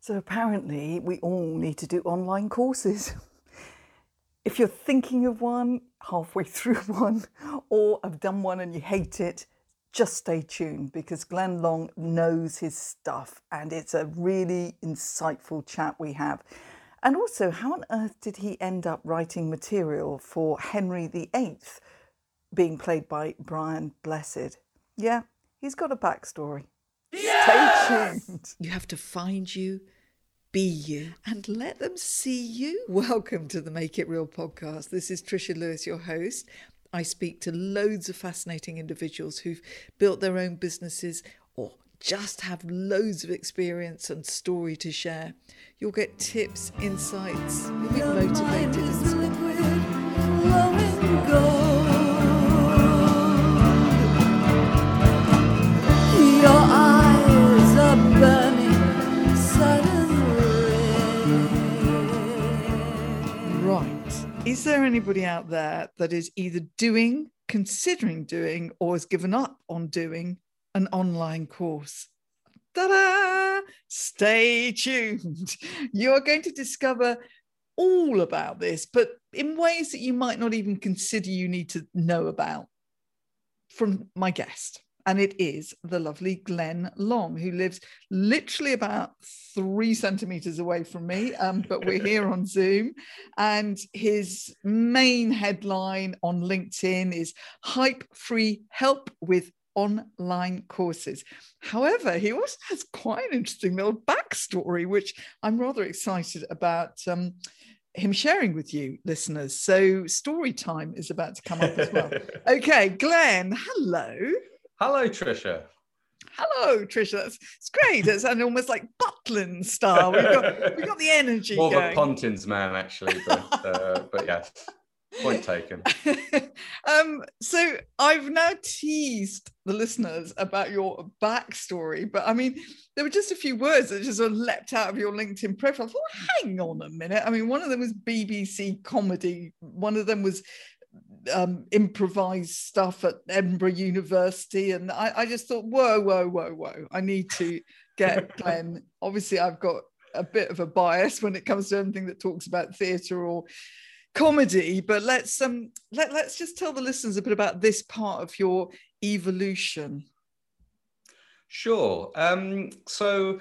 So apparently, we all need to do online courses. If you're thinking of one, halfway through one, or have done one and you hate it, just stay tuned because Glenn Long knows his stuff and it's a really insightful chat we have. And also, how on earth did he end up writing material for Henry VIII being played by Brian Blessed? Yeah, he's got a backstory. Yes! Stay tuned. You have to find you, be you, and let them see you. Welcome to the Make It Real podcast. This is Trisha Lewis, your host. I speak to loads of fascinating individuals who've built their own businesses or just have loads of experience and story to share. You'll get tips, insights, you'll be motivated. Is there anybody out there that is either doing, considering doing, or has given up on doing an online course. Ta-da! Stay tuned. You're going to discover all about this, but in ways that you might not even consider you need to know about from my guest. And it is the lovely Glenn Long, who lives literally about three centimeters away from me. Um, but we're here on Zoom. And his main headline on LinkedIn is Hype Free Help with online courses. However, he also has quite an interesting little backstory, which I'm rather excited about. Um, him sharing with you listeners so story time is about to come up as well okay glenn hello hello trisha hello trisha that's it's great it's an almost like Butlin style we've got, we've got the energy more going. of a pontins man actually but, uh, but yes Point taken. um, so I've now teased the listeners about your backstory, but I mean, there were just a few words that just sort of leapt out of your LinkedIn profile. I thought, hang on a minute. I mean, one of them was BBC comedy, one of them was um, improvised stuff at Edinburgh University. And I, I just thought, whoa, whoa, whoa, whoa. I need to get Glenn. Obviously, I've got a bit of a bias when it comes to anything that talks about theatre or comedy but let's um let, let's just tell the listeners a bit about this part of your evolution sure um so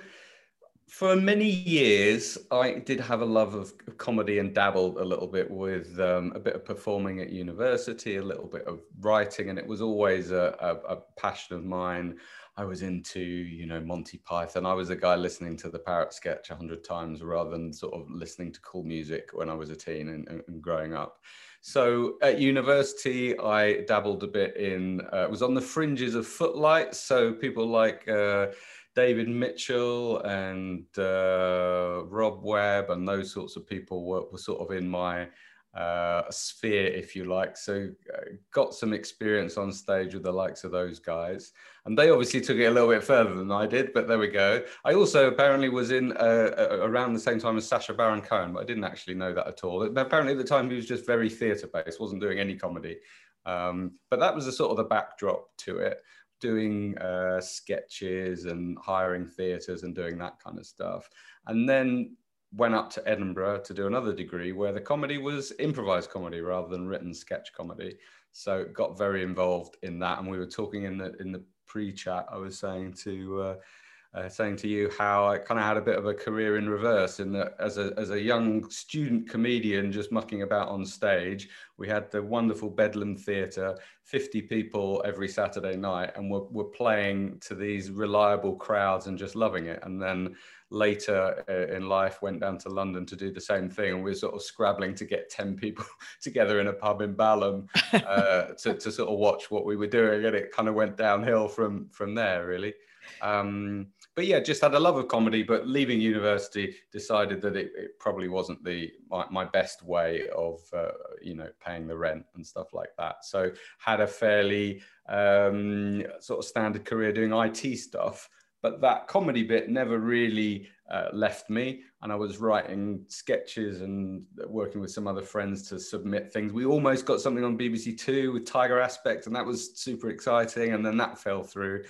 for many years i did have a love of comedy and dabbled a little bit with um, a bit of performing at university a little bit of writing and it was always a, a, a passion of mine I was into, you know, Monty Python. I was a guy listening to the Parrot sketch a hundred times rather than sort of listening to cool music when I was a teen and, and growing up. So at university, I dabbled a bit in, uh, was on the fringes of Footlights. So people like uh, David Mitchell and uh, Rob Webb and those sorts of people were, were sort of in my uh, sphere, if you like. So uh, got some experience on stage with the likes of those guys, and they obviously took it a little bit further than I did. But there we go. I also apparently was in uh, around the same time as Sacha Baron Cohen, but I didn't actually know that at all. Apparently at the time he was just very theatre based, wasn't doing any comedy. Um, but that was the sort of the backdrop to it doing uh, sketches and hiring theatres and doing that kind of stuff. And then went up to Edinburgh to do another degree where the comedy was improvised comedy rather than written sketch comedy. So got very involved in that. And we were talking in the in the pre-chat. I was saying to uh, uh, saying to you how I kind of had a bit of a career in reverse in that as a, as a young student comedian just mucking about on stage, we had the wonderful Bedlam Theatre, 50 people every Saturday night, and we're, we're playing to these reliable crowds and just loving it. And then later uh, in life went down to London to do the same thing. And we are sort of scrabbling to get 10 people together in a pub in Balham uh, to, to sort of watch what we were doing. And it kind of went downhill from, from there, really. Um, but yeah, just had a love of comedy. But leaving university, decided that it, it probably wasn't the my, my best way of uh, you know paying the rent and stuff like that. So had a fairly um, sort of standard career doing IT stuff. But that comedy bit never really uh, left me. And I was writing sketches and working with some other friends to submit things. We almost got something on BBC Two with Tiger Aspect, and that was super exciting. And then that fell through.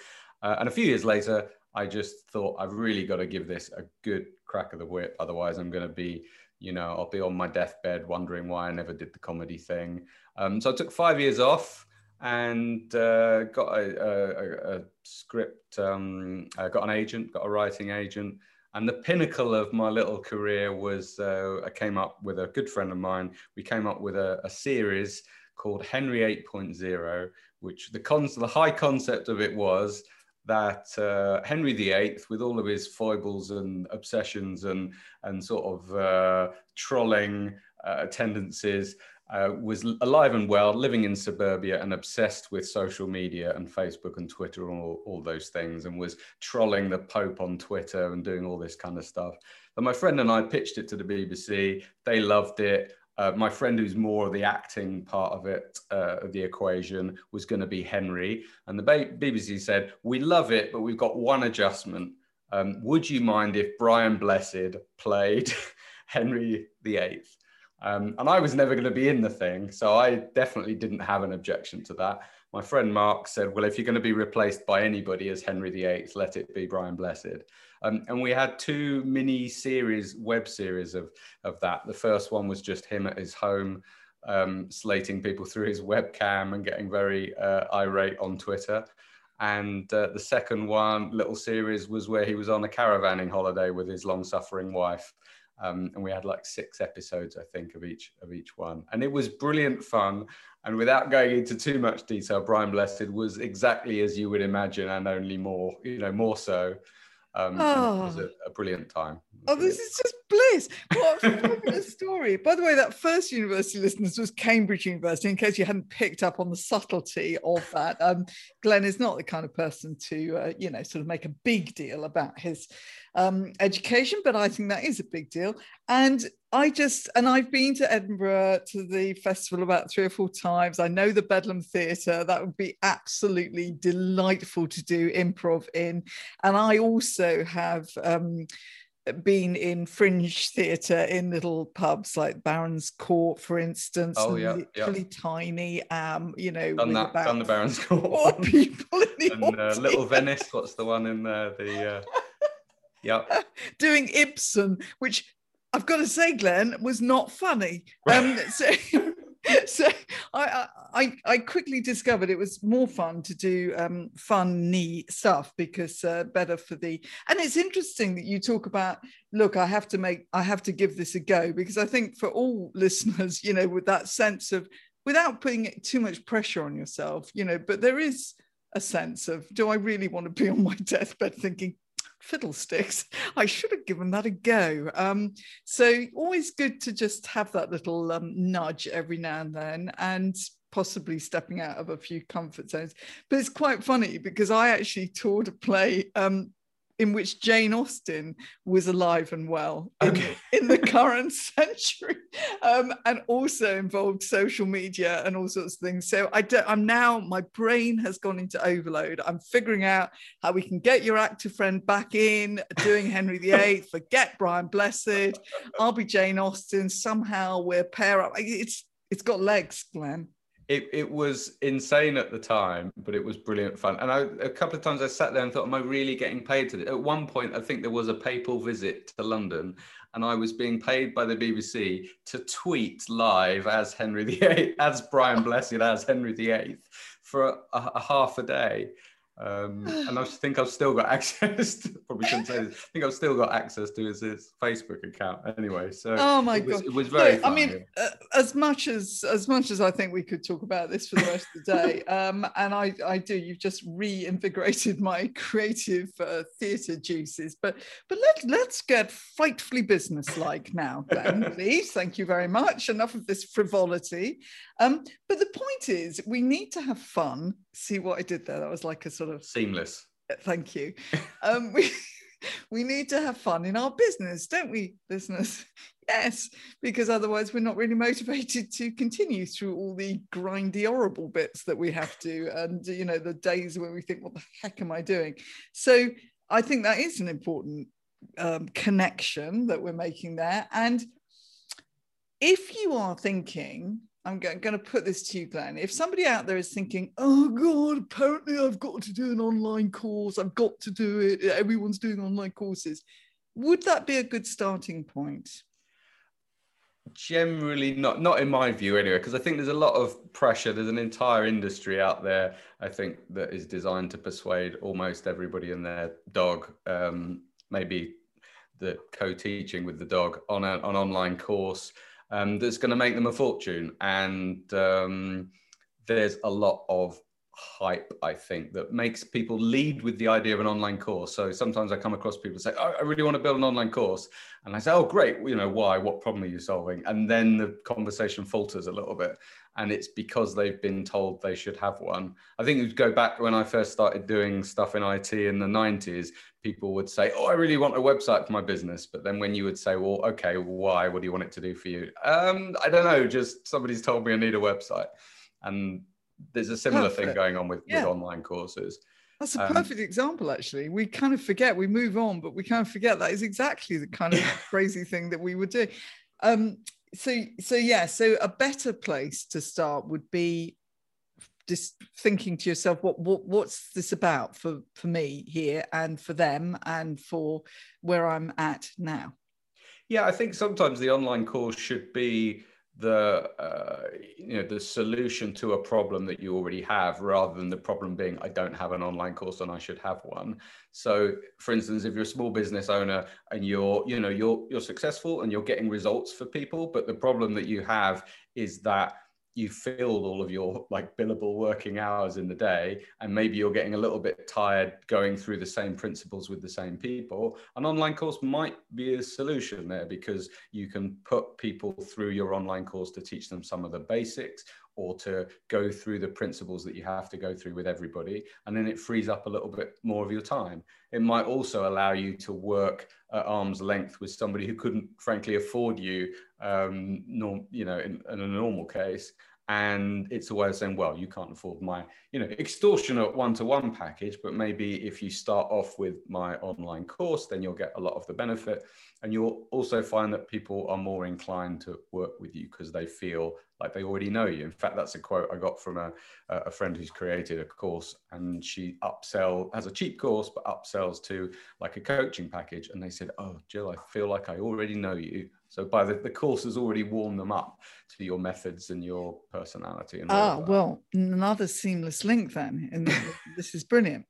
Uh, and a few years later, I just thought I've really got to give this a good crack of the whip. Otherwise, I'm going to be, you know, I'll be on my deathbed wondering why I never did the comedy thing. Um, so I took five years off and uh, got a, a, a script, um, I got an agent, got a writing agent. And the pinnacle of my little career was uh, I came up with a good friend of mine. We came up with a, a series called Henry 8.0, which the, con- the high concept of it was that uh, Henry VIII, with all of his foibles and obsessions and, and sort of uh, trolling uh, tendencies, uh, was alive and well, living in suburbia and obsessed with social media and Facebook and Twitter and all, all those things, and was trolling the Pope on Twitter and doing all this kind of stuff. And my friend and I pitched it to the BBC. They loved it. Uh, my friend, who's more of the acting part of it, uh, of the equation, was going to be Henry. And the BBC said, We love it, but we've got one adjustment. Um, would you mind if Brian Blessed played Henry VIII? Um, and I was never going to be in the thing. So I definitely didn't have an objection to that. My friend Mark said, Well, if you're going to be replaced by anybody as Henry VIII, let it be Brian Blessed. Um, and we had two mini series, web series of, of that. The first one was just him at his home, um, slating people through his webcam and getting very uh, irate on Twitter. And uh, the second one, little series, was where he was on a caravanning holiday with his long suffering wife. Um, and we had like six episodes, I think, of each of each one, and it was brilliant fun. And without going into too much detail, Brian Blessed was exactly as you would imagine, and only more, you know, more so. Um, oh. It was a, a brilliant time. Oh, this is just bliss. What a fabulous story. By the way, that first university listeners was Cambridge University, in case you hadn't picked up on the subtlety of that. Um, Glenn is not the kind of person to, uh, you know, sort of make a big deal about his um, education, but I think that is a big deal. And I just, and I've been to Edinburgh to the festival about three or four times. I know the Bedlam Theatre. That would be absolutely delightful to do improv in. And I also have um, been in fringe theatre in little pubs like Baron's Court, for instance. Oh, yeah. yeah. Really tiny, um, you know. Done that, done the Baron's Court. Four people in the and, uh, Little Venice, what's the one in there? The. Uh... Yep. Doing Ibsen, which I've got to say, Glenn, was not funny. Um, so, so I, I, I quickly discovered it was more fun to do um, funny stuff because uh, better for the. And it's interesting that you talk about. Look, I have to make. I have to give this a go because I think for all listeners, you know, with that sense of without putting too much pressure on yourself, you know, but there is a sense of do I really want to be on my deathbed thinking, fiddlesticks. I should have given that a go. Um, so always good to just have that little um, nudge every now and then and possibly stepping out of a few comfort zones. But it's quite funny because i actually toured a play um, in which Jane Austen was alive and well in, okay. in the current century, um, and also involved social media and all sorts of things. So I don't, I'm now my brain has gone into overload. I'm figuring out how we can get your actor friend back in doing Henry VIII. forget Brian Blessed. I'll be Jane Austen. Somehow we'll pair up. It's it's got legs, Glenn it, it was insane at the time, but it was brilliant fun. And I, a couple of times I sat there and thought, am I really getting paid to this? At one point, I think there was a papal visit to London, and I was being paid by the BBC to tweet live as Henry VIII, as Brian Blessed, as Henry VIII for a, a half a day. Um, and I think I've still got access. To, probably shouldn't say this. I think I've still got access to his, his Facebook account anyway. So oh my it was, god, it was very. I mean, uh, as much as as much as I think we could talk about this for the rest of the day, um, and I I do. You've just reinvigorated my creative uh, theatre juices. But but let let's get frightfully businesslike now, Glenn. please, thank you very much. Enough of this frivolity. Um, but the point is, we need to have fun. See what I did there? That was like a sort of seamless. Thank you. Um, we we need to have fun in our business, don't we, business? Yes, because otherwise we're not really motivated to continue through all the grindy, horrible bits that we have to, and you know the days where we think, "What the heck am I doing?" So I think that is an important um, connection that we're making there. And if you are thinking, I'm going to put this to you, Glenn. If somebody out there is thinking, oh God, apparently I've got to do an online course, I've got to do it, everyone's doing online courses, would that be a good starting point? Generally, not not in my view anyway, because I think there's a lot of pressure. There's an entire industry out there, I think, that is designed to persuade almost everybody and their dog, um, maybe the co-teaching with the dog on an online course um, that's going to make them a fortune. And um, there's a lot of hype, I think, that makes people lead with the idea of an online course. So sometimes I come across people say, oh, I really want to build an online course. And I say, oh, great. You know, why? What problem are you solving? And then the conversation falters a little bit. And it's because they've been told they should have one. I think you go back when I first started doing stuff in IT in the 90s, people would say, oh, I really want a website for my business. But then when you would say, well, okay, why? What do you want it to do for you? Um, I don't know. Just somebody's told me I need a website. And there's a similar perfect. thing going on with, yeah. with online courses. That's a um, perfect example, actually. We kind of forget, we move on, but we kind of forget that is exactly the kind of crazy thing that we would do. Um, so, so yeah, so a better place to start would be just thinking to yourself, what, what what's this about for for me here and for them and for where I'm at now? Yeah, I think sometimes the online course should be the uh, you know the solution to a problem that you already have rather than the problem being i don't have an online course and i should have one. So for instance if you're a small business owner and you're you know you're you're successful and you're getting results for people but the problem that you have is that you filled all of your like billable working hours in the day and maybe you're getting a little bit tired going through the same principles with the same people an online course might be a solution there because you can put people through your online course to teach them some of the basics or to go through the principles that you have to go through with everybody and then it frees up a little bit more of your time. It might also allow you to work at arm's length with somebody who couldn't frankly afford you um norm, you know in, in a normal case and it's a way of saying well you can't afford my you know extortionate one-to-one package but maybe if you start off with my online course then you'll get a lot of the benefit. And you'll also find that people are more inclined to work with you because they feel like they already know you. In fact that's a quote i got from a, a friend who's created a course and she upsell has a cheap course but upsells to like a coaching package and they said oh jill i feel like i already know you so by the, the course has already warmed them up to your methods and your personality. And ah, well, another seamless link then. And this is brilliant.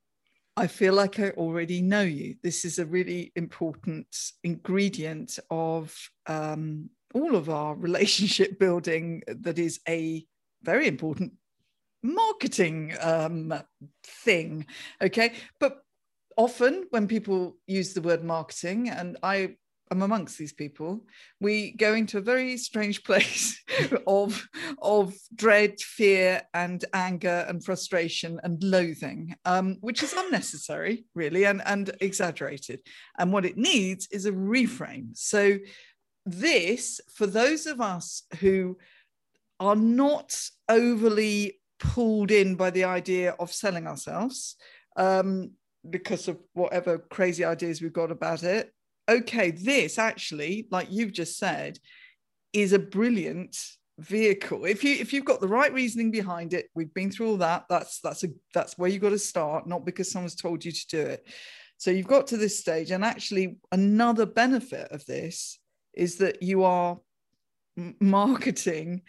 I feel like I already know you. This is a really important ingredient of um, all of our relationship building that is a very important marketing um, thing. Okay. But often when people use the word marketing, and I I'm amongst these people, we go into a very strange place of, of dread, fear, and anger, and frustration and loathing, um, which is unnecessary, really, and, and exaggerated. And what it needs is a reframe. So, this, for those of us who are not overly pulled in by the idea of selling ourselves, um, because of whatever crazy ideas we've got about it okay, this actually, like you've just said, is a brilliant vehicle. If you if you've got the right reasoning behind it, we've been through all that. That's that's a that's where you got to start, not because someone's told you to do it. So you've got to this stage, and actually, another benefit of this is that you are marketing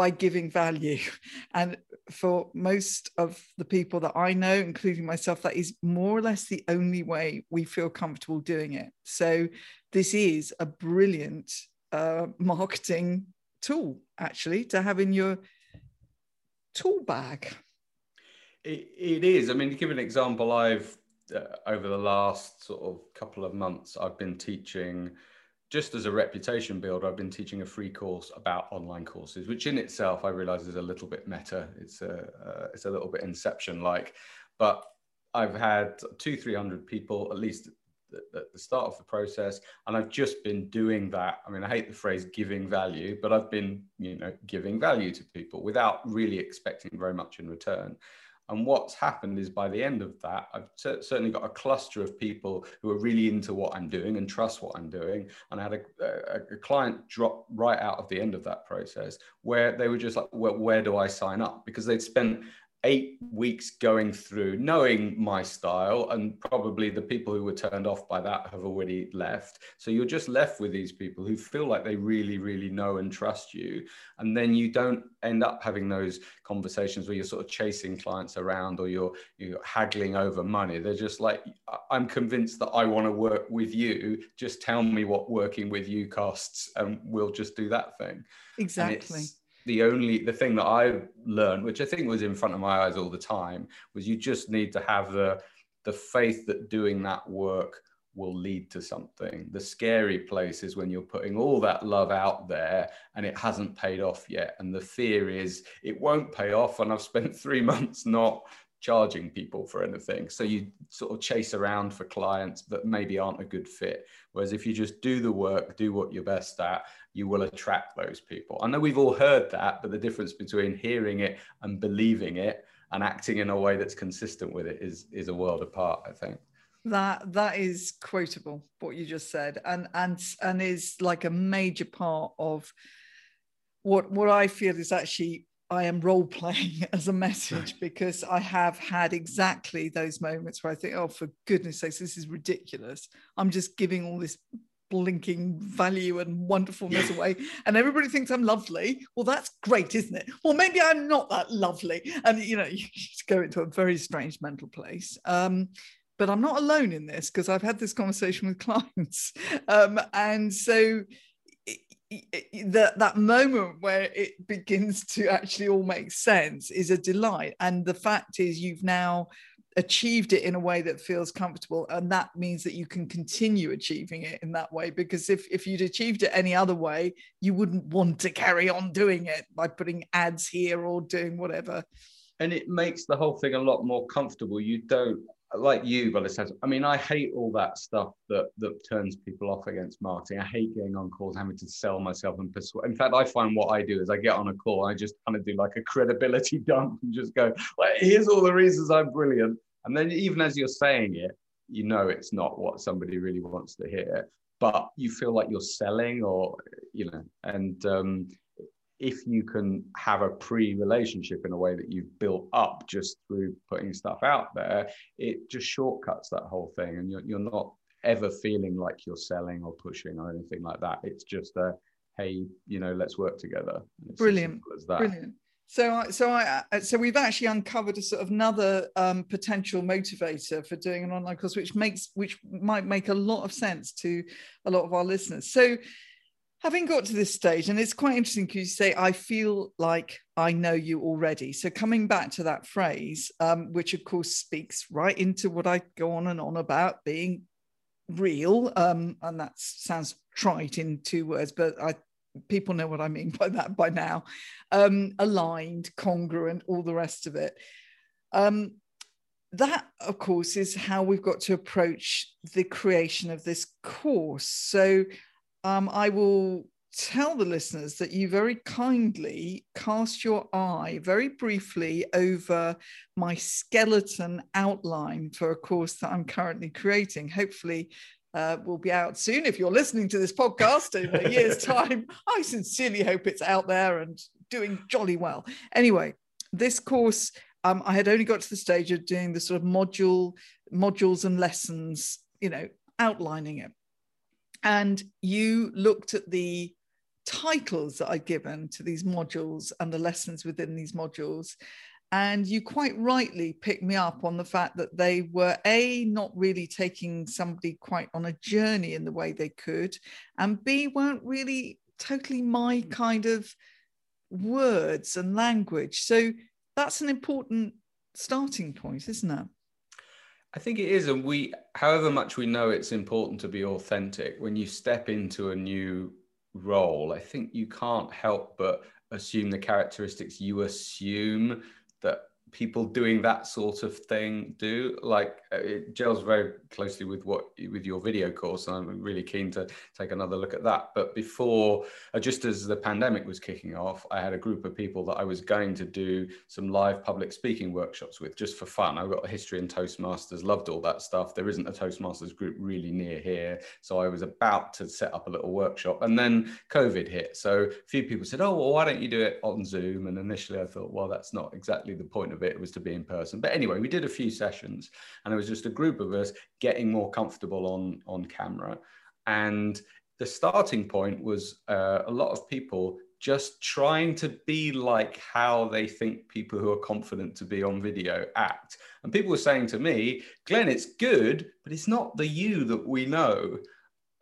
by giving value. And for most of the people that I know, including myself, that is more or less the only way we feel comfortable doing it. So this is a brilliant uh, marketing tool, actually, to have in your tool bag. it, it is. I mean, to give an example, I've uh, over the last sort of couple of months, I've been teaching just as a reputation builder, I've been teaching a free course about online courses, which in itself I realize is a little bit meta. It's a uh, it's a little bit Inception like, but I've had two three hundred people at least at the start of the process, and I've just been doing that. I mean, I hate the phrase giving value, but I've been you know giving value to people without really expecting very much in return. And what's happened is by the end of that, I've certainly got a cluster of people who are really into what I'm doing and trust what I'm doing. And I had a, a, a client drop right out of the end of that process where they were just like, well, where do I sign up? Because they'd spent eight weeks going through knowing my style and probably the people who were turned off by that have already left. So you're just left with these people who feel like they really really know and trust you. And then you don't end up having those conversations where you're sort of chasing clients around or you're you're haggling over money. They're just like i'm convinced that i want to work with you. Just tell me what working with you costs and we'll just do that thing. Exactly the only the thing that I learned, which I think was in front of my eyes all the time, was you just need to have the the faith that doing that work will lead to something. The scary place is when you're putting all that love out there and it hasn't paid off yet. And the fear is it won't pay off. And I've spent three months not charging people for anything. So you sort of chase around for clients that maybe aren't a good fit. Whereas if you just do the work, do what you're best at, you will attract those people. I know we've all heard that, but the difference between hearing it and believing it and acting in a way that's consistent with it is is a world apart, I think. That that is quotable, what you just said, and and and is like a major part of what what I feel is actually I am role playing as a message because I have had exactly those moments where I think, oh, for goodness sakes, this is ridiculous. I'm just giving all this blinking value and wonderfulness away and everybody thinks i'm lovely. Well that's great isn't it? Well maybe i'm not that lovely. And you know you just go into a very strange mental place. Um, but i'm not alone in this because i've had this conversation with clients. Um, and so that that moment where it begins to actually all make sense is a delight. And the fact is you've now achieved it in a way that feels comfortable and that means that you can continue achieving it in that way because if if you'd achieved it any other way you wouldn't want to carry on doing it by putting ads here or doing whatever. And it makes the whole thing a lot more comfortable. You don't like you but it says i mean i hate all that stuff that that turns people off against marketing. I hate getting on calls having to sell myself and persuade. In fact i find what i do is i get on a call i just kind of do like a credibility dump and just go here's all the reasons i'm brilliant. And then even as you're saying it you know it's not what somebody really wants to hear but you feel like you're selling or you know and um, if you can have a pre-relationship in a way that you've built up just through putting stuff out there, it just shortcuts that whole thing, and you're, you're not ever feeling like you're selling or pushing or anything like that. It's just a hey, you know, let's work together. Brilliant. Brilliant. So, so I, uh, so we've actually uncovered a sort of another um, potential motivator for doing an online course, which makes, which might make a lot of sense to a lot of our listeners. So, having got to this stage, and it's quite interesting because you say, I feel like I know you already. So, coming back to that phrase, um, which of course speaks right into what I go on and on about being real. Um, and that sounds trite in two words, but I people know what I mean by that by now. Um, aligned, congruent, all the rest of it. Um, that, of course, is how we've got to approach the creation of this course. So, um, I will tell the listeners that you very kindly cast your eye very briefly over my skeleton outline for a course that I'm currently creating. Hopefully, uh, will be out soon. If you're listening to this podcast in a year's time, I sincerely hope it's out there and doing jolly well. Anyway, this course, um, I had only got to the stage of doing the sort of module modules and lessons, you know, outlining it and you looked at the titles that I'd given to these modules and the lessons within these modules. And you quite rightly picked me up on the fact that they were A, not really taking somebody quite on a journey in the way they could, and B, weren't really totally my hmm. kind of words and language. So that's an important starting point, isn't it? I think it is. And we, however much we know it's important to be authentic, when you step into a new role, I think you can't help but assume the characteristics you assume that people doing that sort of thing do? Like uh, it gels very closely with what with your video course and i'm really keen to take another look at that. But before uh, just as the pandemic was kicking off i had a group of people that i was going to do some live public speaking workshops with just for fun. I've got a history in toastmasters loved all that stuff. There isn't a toastmasters group really near here so i was about to set up a little workshop and then covid hit. So a few people said oh well why don't you do it on zoom? And initially i thought well that's not exactly the point of of it was to be in person. But anyway, we did a few sessions and it was just a group of us getting more comfortable on, on camera. And the starting point was uh, a lot of people just trying to be like how they think people who are confident to be on video act. And people were saying to me, Glenn, it's good, but it's not the you that we know.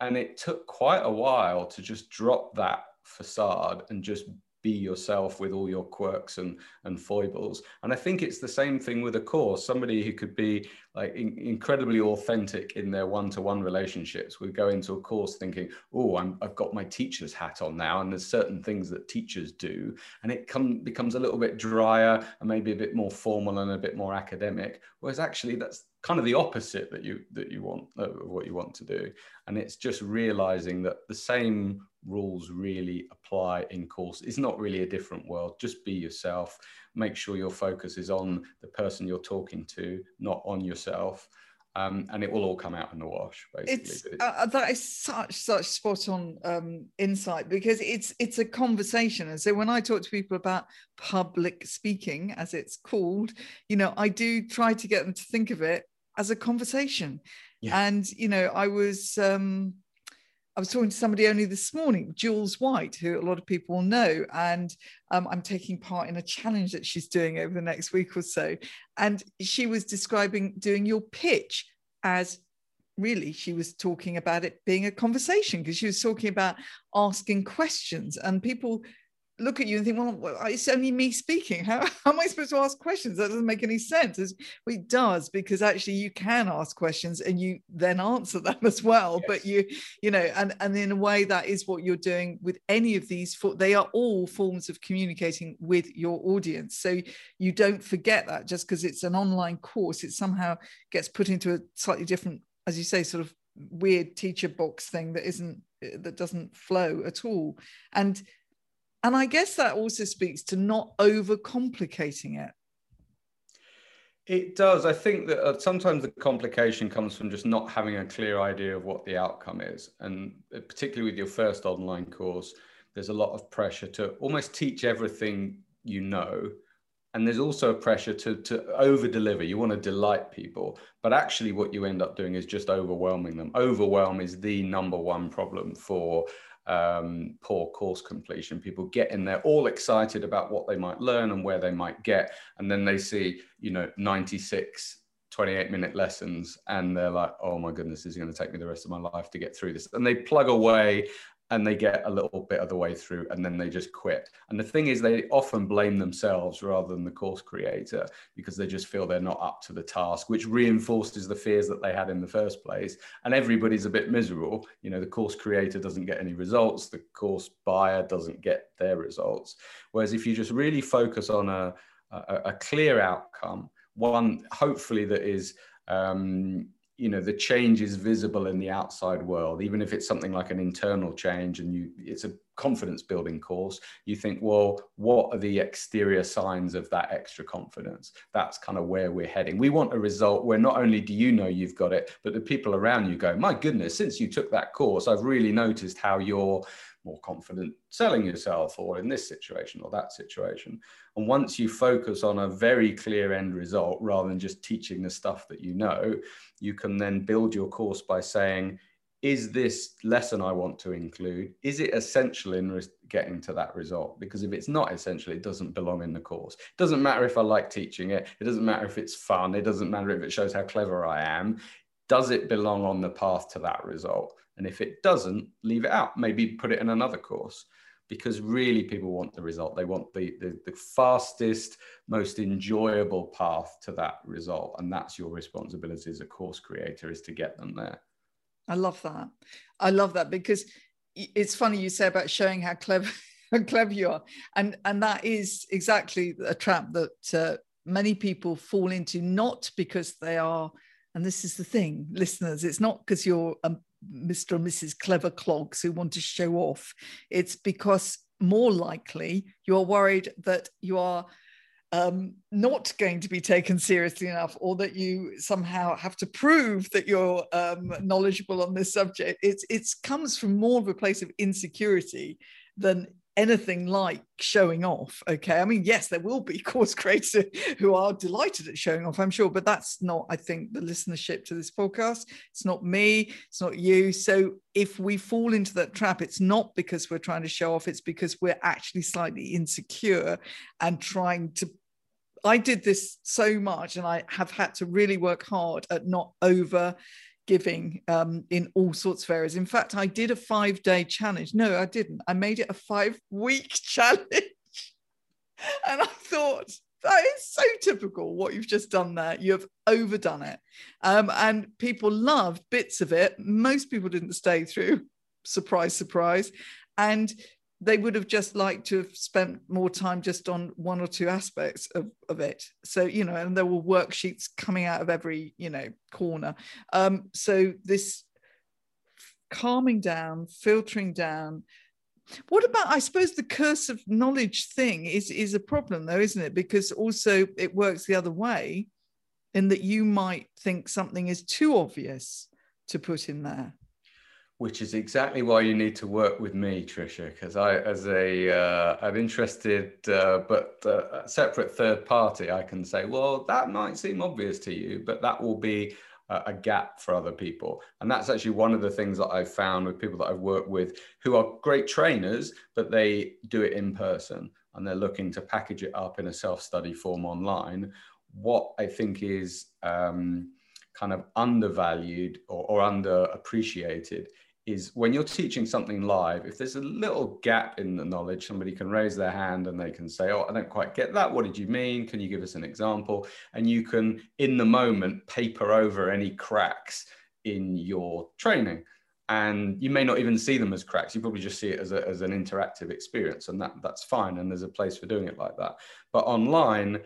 And it took quite a while to just drop that facade and just be yourself with all your quirks and and foibles. And i think it's the same thing with a course somebody who could be like in, incredibly authentic in their one-to-one relationships. Would go into a course thinking oh i have got my teacher's hat on now and there's certain things that teachers do and it come, becomes a little bit drier and maybe a bit more formal and a bit more academic whereas actually that's kind of the opposite that you that you want uh, what you want to do. And it's just realizing that the same rules really apply in course. It's not really a different world. Just be yourself. Make sure your focus is on the person you're talking to not on yourself. Um, and it will all come out in the wash basically. It's, uh, that is such such spot on um, insight because it's it's a conversation. And so when i talk to people about public speaking as it's called you know i do try to get them to think of it as a conversation. Yeah. and you know i was um, I was talking to somebody only this morning, Jules White, who a lot of people know, and um, I'm taking part in a challenge that she's doing over the next week or so. And she was describing doing your pitch as really she was talking about it being a conversation because she was talking about asking questions and people look at you and think, well, it's only me speaking. How, how am I supposed to ask questions? That doesn't make any sense. It's, it does because actually you can ask questions and you then answer them as well. Yes. But you, you know, and and in a way that is what you're doing with any of these. They are all forms of communicating with your audience. So you don't forget that just because it's an online course, it somehow gets put into a slightly different, as you say, sort of weird teacher box thing that isn't eh, that doesn't flow at all and and I guess that also speaks to not overcomplicating it. It does. I think that uh, sometimes the complication comes from just not having a clear idea of what the outcome is. And uh, particularly with your first online course, there's a lot of pressure to almost teach everything you know. And there's also a pressure to, to over deliver. You want to delight people. But actually, what you end up doing is just overwhelming them. Overwhelm is the number one problem for um, poor course completion. People get in there all excited about what they might learn and where they might get, and then they see, you know, 96 28 minute lessons and they're like oh my goodness this is going to take me the rest of my life to get through this and they plug away and they get a little bit of the way through and then they just quit. And the thing is, they often blame themselves rather than the course creator because they just feel they're not up to the task, which reinforces the fears that they had in the first place. And everybody's a bit miserable. You know, the course creator doesn't get any results, the course buyer doesn't get their results. Whereas if you just really focus on a, a, a clear outcome, one hopefully that is um, you know the change is visible in the outside world even if it's something like an internal change and you it's a confidence building course you think well what are the exterior signs of that extra confidence that's kind of where we're heading we want a result where not only do you know you've got it but the people around you go my goodness since you took that course i've really noticed how you're more confident selling yourself or in this situation or that situation. And once you focus on a very clear end result rather than just teaching the stuff that you know, you can then build your course by saying, is this lesson I want to include, is it essential in re- getting to that result? Because if it's not essential, it doesn't belong in the course. It doesn't matter if I like teaching it. It doesn't matter if it's fun. It doesn't matter if it shows how clever I am. Does it belong on the path to that result? And if it doesn't, leave it out. Maybe put it in another course because really people want the result. They want the, the, the, fastest, most enjoyable path to that result. And that's your responsibility as a course creator is to get them there. I love that. I love that because it's funny you say about showing how clever how clever you are. And and that is exactly a trap that uh, many people fall into not because they are and this is the thing listeners it's not because you're a mr and mrs clever clogs who want to show off it's because more likely you're worried that you are um, not going to be taken seriously enough or that you somehow have to prove that you're um, knowledgeable on this subject. It's it comes from more of a place of insecurity than anything like showing off okay? I mean yes there will be course creators who are delighted at showing off i'm sure but that's not i think the listenership to this podcast. It's not me it's not you. So if we fall into that trap it's not because we're trying to show off it's because we're actually slightly insecure and trying to I did this so much and I have had to really work hard at not over giving um, in all sorts of areas. In fact, I did a five day challenge. No, I didn't. I made it a five week challenge. and I thought, that is so typical what you've just done there. You have overdone it. Um, and people loved bits of it. Most people didn't stay through. Surprise, surprise. And they would have just liked to have spent more time just on one or two aspects of, of it. So you know and there were worksheets coming out of every you know corner. Um, so this calming down filtering down. What about i suppose the curse of knowledge thing is is a problem though isn't it? Because also it works the other way in that you might think something is too obvious to put in there which is exactly why you need to work with me, Trisha, because I, as a uh, an interested uh, but uh, separate third party, I can say, well, that might seem obvious to you, but that will be a, a gap for other people. And that's actually one of the things that I've found with people that I've worked with who are great trainers, but they do it in person and they're looking to package it up in a self-study form online. What I think is um, kind of undervalued or, or underappreciated is when you're teaching something live, if there's a little gap in the knowledge, somebody can raise their hand and they can say, Oh, I don't quite get that. What did you mean? Can you give us an example? And you can, in the moment, paper over any cracks in your training. And you may not even see them as cracks. You probably just see it as, a, as an interactive experience, and that, that's fine. And there's a place for doing it like that. But online,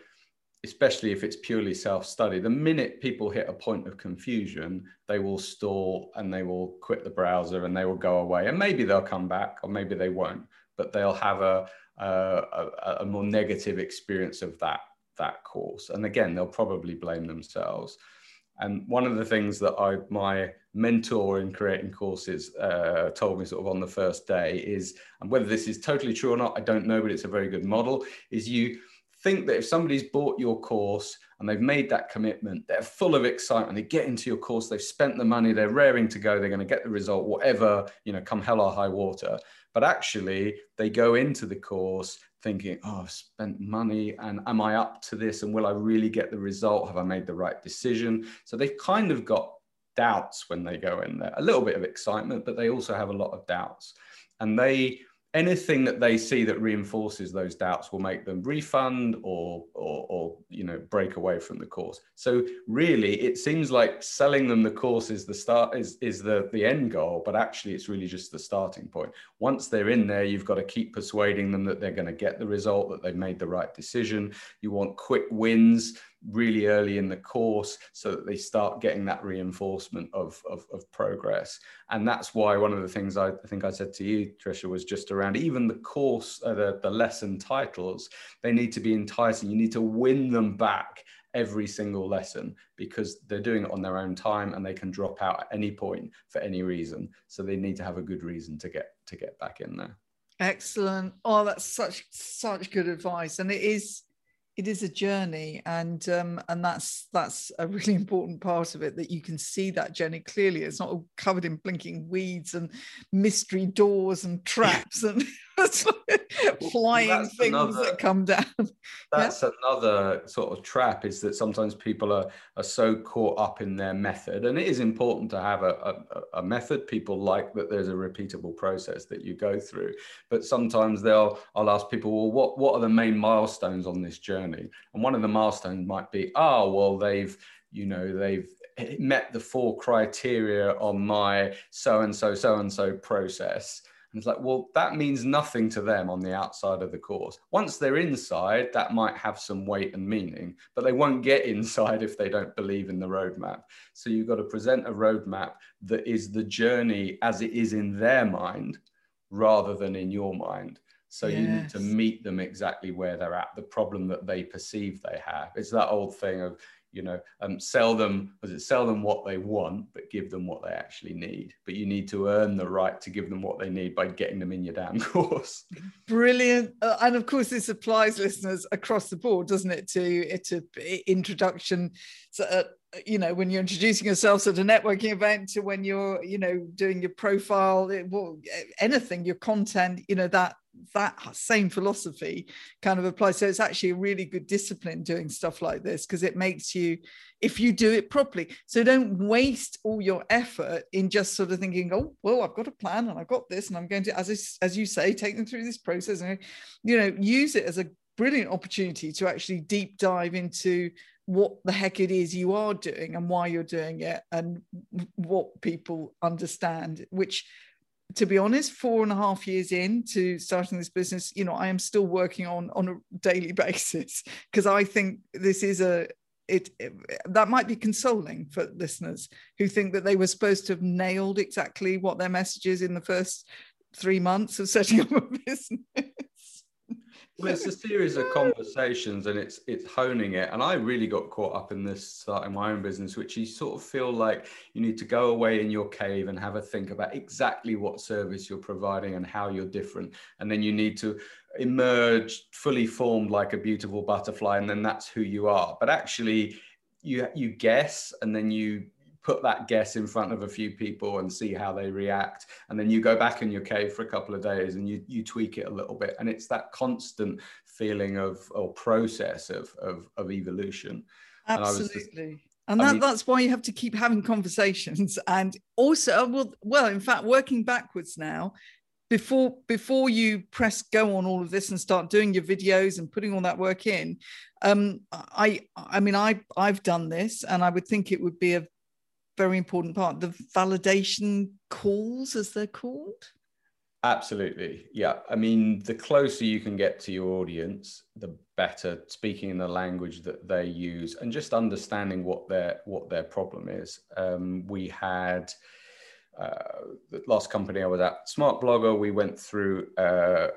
especially if it's purely self-study. The minute people hit a point of confusion they will stall and they will quit the browser and they will go away. And maybe they'll come back or maybe they won't but they'll have a, a, a more negative experience of that that course. And again they'll probably blame themselves. And one of the things that I my mentor in creating courses uh, told me sort of on the first day is and whether this is totally true or not i don't know but it's a very good model is you think that if somebody's bought your course and they've made that commitment, they're full of excitement. They get into your course, they've spent the money, they're raring to go, they're going to get the result, whatever, you know, come hell or high water. But actually, they go into the course thinking, oh, I've spent money and am I up to this? And will I really get the result? Have I made the right decision? So they've kind of got doubts when they go in there, a little bit of excitement, but they also have a lot of doubts. And they, anything that they see that reinforces those doubts will make them refund or, or, or, you know break away from the course. So really it seems like selling them the course is the start is, is the, the end goal but actually it's really just the starting point. Once they're in there you've got to keep persuading them that they're going to get the result that they've made the right decision. You want quick wins really early in the course so that they start getting that reinforcement of, of, of, progress. And that's why one of the things I, think I said to you, Trisha, was just around even the course, uh, the, the lesson titles, they need to be enticing. You need to win them back every single lesson because they're doing it on their own time and they can drop out at any point for any reason. So they need to have a good reason to get to get back in there. Excellent. Oh, that's such such good advice. And it is it is a journey and um, and that's that's a really important part of it that you can see that journey clearly. It's not all covered in blinking weeds and mystery doors and traps and flying well, things another, that come down that's yeah? another sort of trap is that sometimes people are are so caught up in their method and it is important to have a, a, a method people like that there's a repeatable process that you go through but sometimes they'll i'll ask people well what what are the main milestones on this journey journey. And one of the milestones might be, oh, well, they've, you know, they've met the four criteria on my so and so, so and so process. And it's like, well, that means nothing to them on the outside of the course. Once they're inside, that might have some weight and meaning, but they won't get inside if they don't believe in the roadmap. So you've got to present a roadmap that is the journey as it is in their mind rather than in your mind. So yes. you need to meet them exactly where they're at, the problem that they perceive they have. It's that old thing of you know um, sell them was it sell them what they want but give them what they actually need. But you need to earn the right to give them what they need by getting them in your damn course. Brilliant. Uh, and of course this applies listeners across the board doesn't it to to introduction. So, uh, you know when you're introducing yourself at a networking event to when you're you know doing your profile eh, well, eh, anything your content you know that that same philosophy kind of applies. So it's actually a really good discipline doing stuff like this because it makes you if you do it properly. So don't waste all your effort in just sort of thinking oh well i've got a plan and i've got this and i'm going to as as you say take them through this process and you know use it as a brilliant opportunity to actually deep dive into what the heck it is you are doing and why you're doing it and what people understand which to be honest four and a half years into starting this business you know i am still working on on a daily basis because i think this is a it, it, that might be consoling for listeners who think that they were supposed to have nailed exactly what their message is in the first three months of setting up a business well, it's a series of conversations and it's it's honing it. And I really got caught up in this starting my own business, which you sort of feel like you need to go away in your cave and have a think about exactly what service you're providing and how you're different. And then you need to emerge fully formed like a beautiful butterfly, and then that's who you are. But actually, you you guess and then you put that guess in front of a few people and see how they react. And then you go back in your cave for a couple of days and you you tweak it a little bit. And it's that constant feeling of or process of of, of evolution. Absolutely. And, that, mean, that's why you have to keep having conversations. And also well well in fact working backwards now before before you press go on all of this and start doing your videos and putting all that work in um, i i mean i i've done this and i would think it would be a very important part the validation calls as they're called? Absolutely. Yeah. I mean the closer you can get to your audience the better speaking in the language that they use and just understanding what their what their problem is. Um, we had uh, the last company i was at smart blogger we went through uh,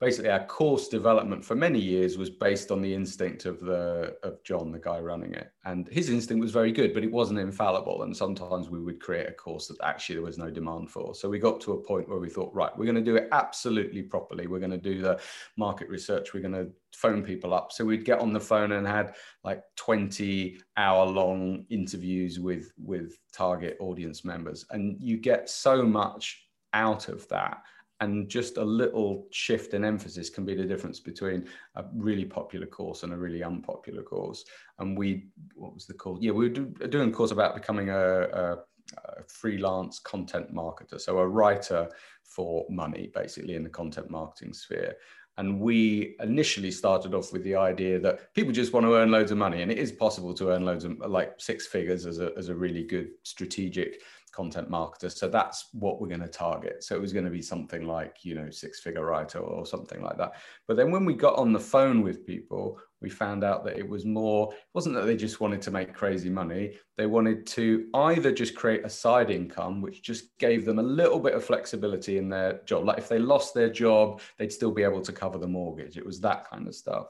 basically our course development for many years was based on the instinct of the of John, the guy running it, and his instinct was very good, but it wasn't infallible. And sometimes we would create a course that actually there was no demand for. So we got to a point where we thought, right, we're going to do it absolutely properly. We're going to do the market research. We're going to phone people up. So we'd get on the phone and had like 20 hour long interviews with with target audience members, and you get so much out of that and just a little shift in emphasis can be the difference between a really popular course and a really unpopular course. And we, what was the course? Yeah, we were do, doing a course about becoming a, a, a, freelance content marketer, so a writer for money, basically in the content marketing sphere. And we initially started off with the idea that people just want to earn loads of money, and it is possible to earn loads of like six figures as a, as a really good strategic content marketer. So that's what we're going to target. So it was going to be something like, you know, six figure writer or something like that. But then when we got on the phone with people, we found out that it was more, it wasn't that they just wanted to make crazy money. They wanted to either just create a side income, which just gave them a little bit of flexibility in their job. Like if they lost their job, they'd still be able to cover the mortgage. It was that kind of stuff.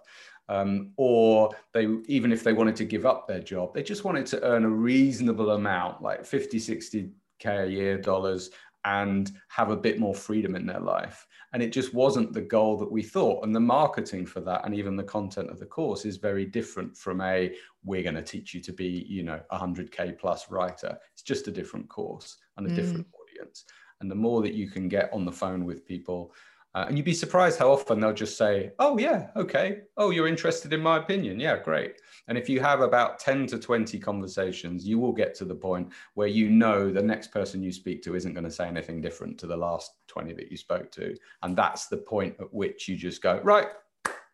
Um, or they even if they wanted to give up their job they just wanted to earn a reasonable amount like 50 60k a year dollars and have a bit more freedom in their life. And it just wasn't the goal that we thought. And the marketing for that and even the content of the course is very different from a we're going to teach you to be you know a 100k plus writer. It's just a different course and a mm. different audience. And the more that you can get on the phone with people uh, and you'd be surprised how often they'll just say, Oh, yeah, okay. Oh, you're interested in my opinion. Yeah, great. And if you have about 10 to 20 conversations, you will get to the point where you know the next person you speak to isn't going to say anything different to the last 20 that you spoke to. And that's the point at which you just go, Right,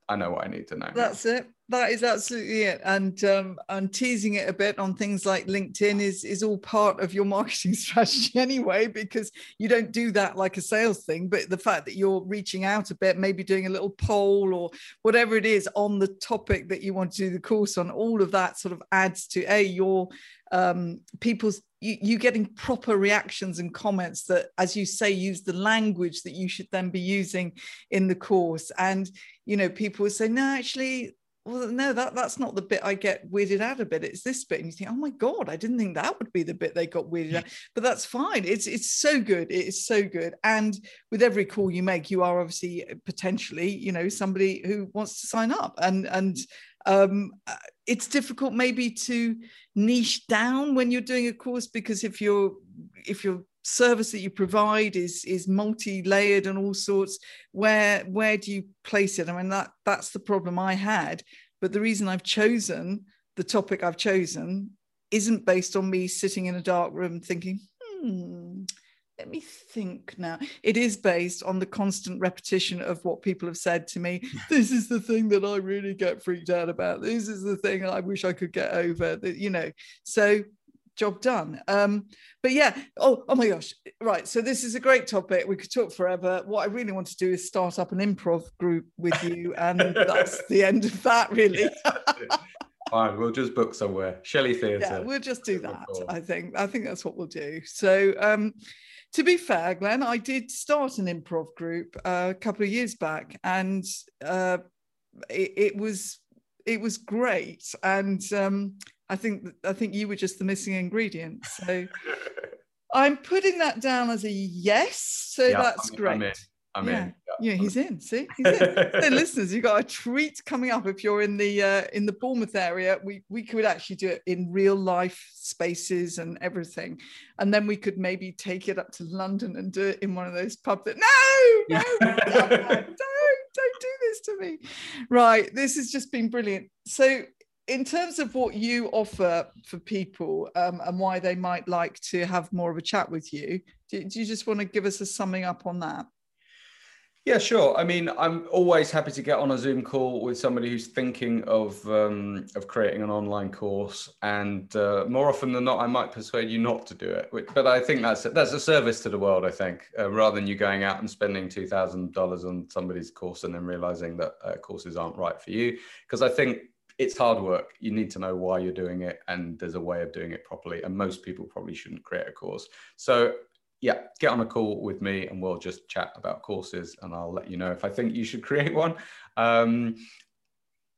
I know what I need to know. That's it. That is absolutely it. And um, and teasing it a bit on things like LinkedIn is is all part of your marketing strategy anyway, because you don't do that like a sales thing. But the fact that you're reaching out a bit, maybe doing a little poll or whatever it is on the topic that you want to do the course on, all of that sort of adds to a your um, people's you, you getting proper reactions and comments that, as you say, use the language that you should then be using in the course. And you know, people would say, no, actually, well, no, that, that's not the bit I get weirded out a bit. It's this bit. And you think, oh my God, I didn't think that would be the bit they got weirded out. But that's fine. It's it's so good. It is so good. And with every call you make, you are obviously potentially, you know, somebody who wants to sign up. And and um, it's difficult maybe to niche down when you're doing a course because if you're if your service that you provide is is multi-layered and all sorts where where do you place it i mean that that's the problem i had but the reason i've chosen the topic i've chosen isn't based on me sitting in a dark room thinking hmm let me think now. It is based on the constant repetition of what people have said to me. this is the thing that I really get freaked out about. This is the thing I wish I could get over. That you know. So job done. Um, but yeah. Oh, oh my gosh. Right. So this is a great topic. We could talk forever. What I really want to do is start up an improv group with you, and that's the end of that. Really. Fine, we'll just book somewhere. Shelley Theatre. Yeah, we'll just do that. I think. I think that's what we'll do. So, um, to be fair, Glenn, I did start an improv group uh, a couple of years back, and uh, it, it, was it was great. And um, I think I think you were just the missing ingredient. So I'm putting that down as a yes. So yeah, that's I'm, great. I'm I'm yeah. in. Yeah, he's in. See, he's in. so, listeners, you got a treat coming up. If you're in the uh, in the Bournemouth area, we we could actually do it in real life spaces and everything, and then we could maybe take it up to London and do it in one of those pubs. That no, no, don't, don't don't do this to me. Right, this has just been brilliant. So in terms of what you offer for people um, and why they might like to have more of a chat with you, do, do, you just want to give us a summing up on that? Yeah, sure. I mean, I'm always happy to get on a Zoom call with somebody who's thinking of um, of creating an online course, and uh, more often than not, I might persuade you not to do it. But I think that's that's a service to the world. I think uh, rather than you going out and spending two thousand dollars on somebody's course and then realizing that uh, courses aren't right for you, because I think it's hard work. You need to know why you're doing it, and there's a way of doing it properly. And most people probably shouldn't create a course. So yeah, get on a call with me and we'll just chat about courses and I'll let you know if I think you should create one. Um,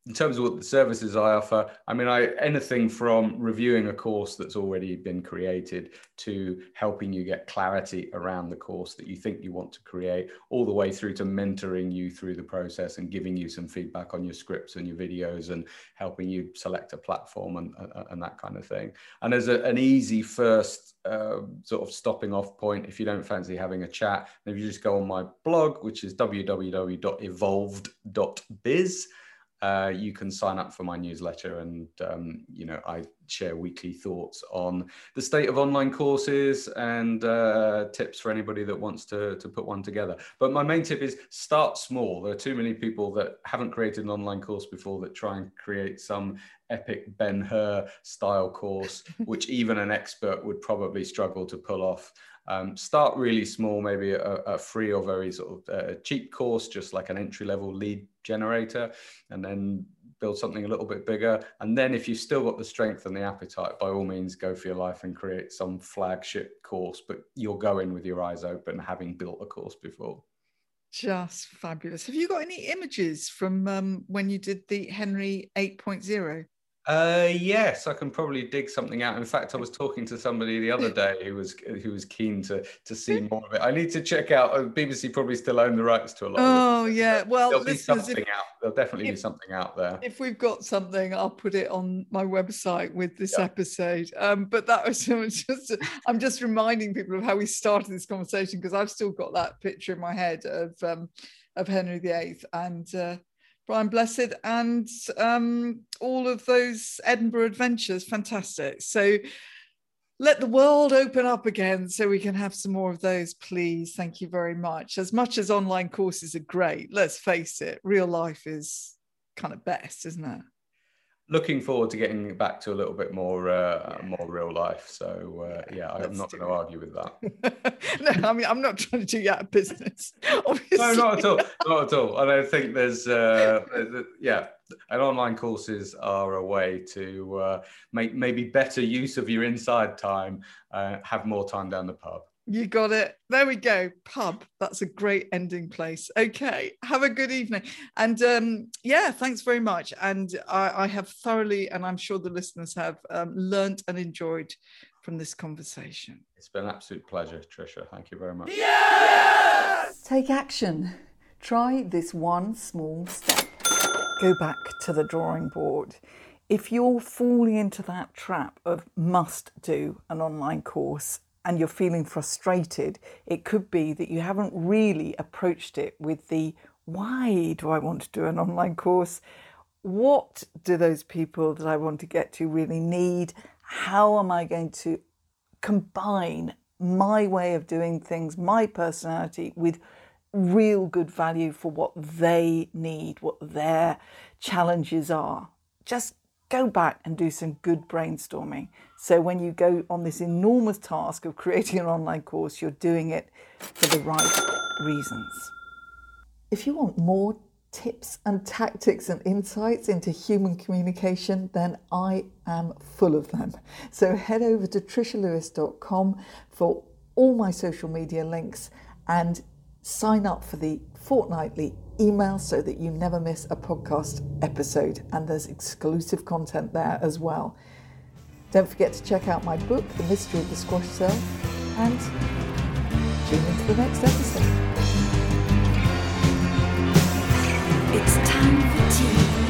in terms of what the services I offer, I mean, I anything from reviewing a course that's already been created to helping you get clarity around the course that you think you want to create, all the way through to mentoring you through the process and giving you some feedback on your scripts and your videos and helping you select a platform and, and that kind of thing. And as a, an easy first uh, sort of stopping off point, if you don't fancy having a chat, then if you just go on my blog, which is www.evolved.biz uh, you can sign up for my newsletter and um, you know i share weekly thoughts on the state of online courses and uh, tips for anybody that wants to, to put one together. But my main tip is start small. There are too many people that haven't created an online course before that try and create some epic ben hur style course which even an expert would probably struggle to pull off um, start really small, maybe a, a, free or very sort of uh, cheap course, just like an entry level lead generator, and then build something a little bit bigger. And then if you've still got the strength and the appetite, by all means, go for your life and create some flagship course, but you'll go in with your eyes open, having built a course before. Just fabulous. Have you got any images from um, when you did the Henry 8.0? Uh, yes, I can probably dig something out. In fact, I was talking to somebody the other day who was who was keen to to see more of it. I need to check out. Uh, BBC probably still own the rights to a lot. Oh yeah, well, there'll be something if, out. There'll definitely if, be something out there. If we've got something, I'll put it on my website with this episode. Um, but that was just I'm just reminding people of how we started this conversation because I've still got that picture in my head of um, of Henry VIII and. Uh, Brian Blessed, and um, all of those Edinburgh adventures. Fantastic. So let the world open up again so we can have some more of those, please. Thank you very much. As much as online courses are great, let's face it, real life is kind of best, isn't it? Looking forward to getting back to a little bit more uh, more real life. So uh, yeah, I'm not going to argue with that. no, I mean I'm not trying to do you out of business. Obviously. No, not at all. Not at all. And I think there's uh, yeah, and online courses are a way to uh, make maybe better use of your inside time, uh, have more time down the pub. You got it. There we go. Pub. That's a great ending place. Okay. Have a good evening. And um, yeah, thanks very much. And I, I, have thoroughly, and I'm sure the listeners have um, learned and enjoyed from this conversation. It's been an absolute pleasure, Tricia. Thank you very much. Yes! Take action. Try this one small step. Go back to the drawing board. If you're falling into that trap of must do an online course, and you're feeling frustrated, it could be that you haven't really approached it with the why do I want to do an online course? What do those people that I want to get to really need? How am I going to combine my way of doing things, my personality, with real good value for what they need, what their challenges are? Just go back and do some good brainstorming. So when you go on this enormous task of creating an online course, you're doing it for the right reasons. If you want more tips and tactics and insights into human communication, then I am full of them. So head over to tricialewis.com for all my social media links and sign up for the fortnightly email so that you never miss a podcast episode. And there's exclusive content there as well. Don't forget to check out my book, The Mystery of the Squash Cell, and tune into the next episode. It's time for tea.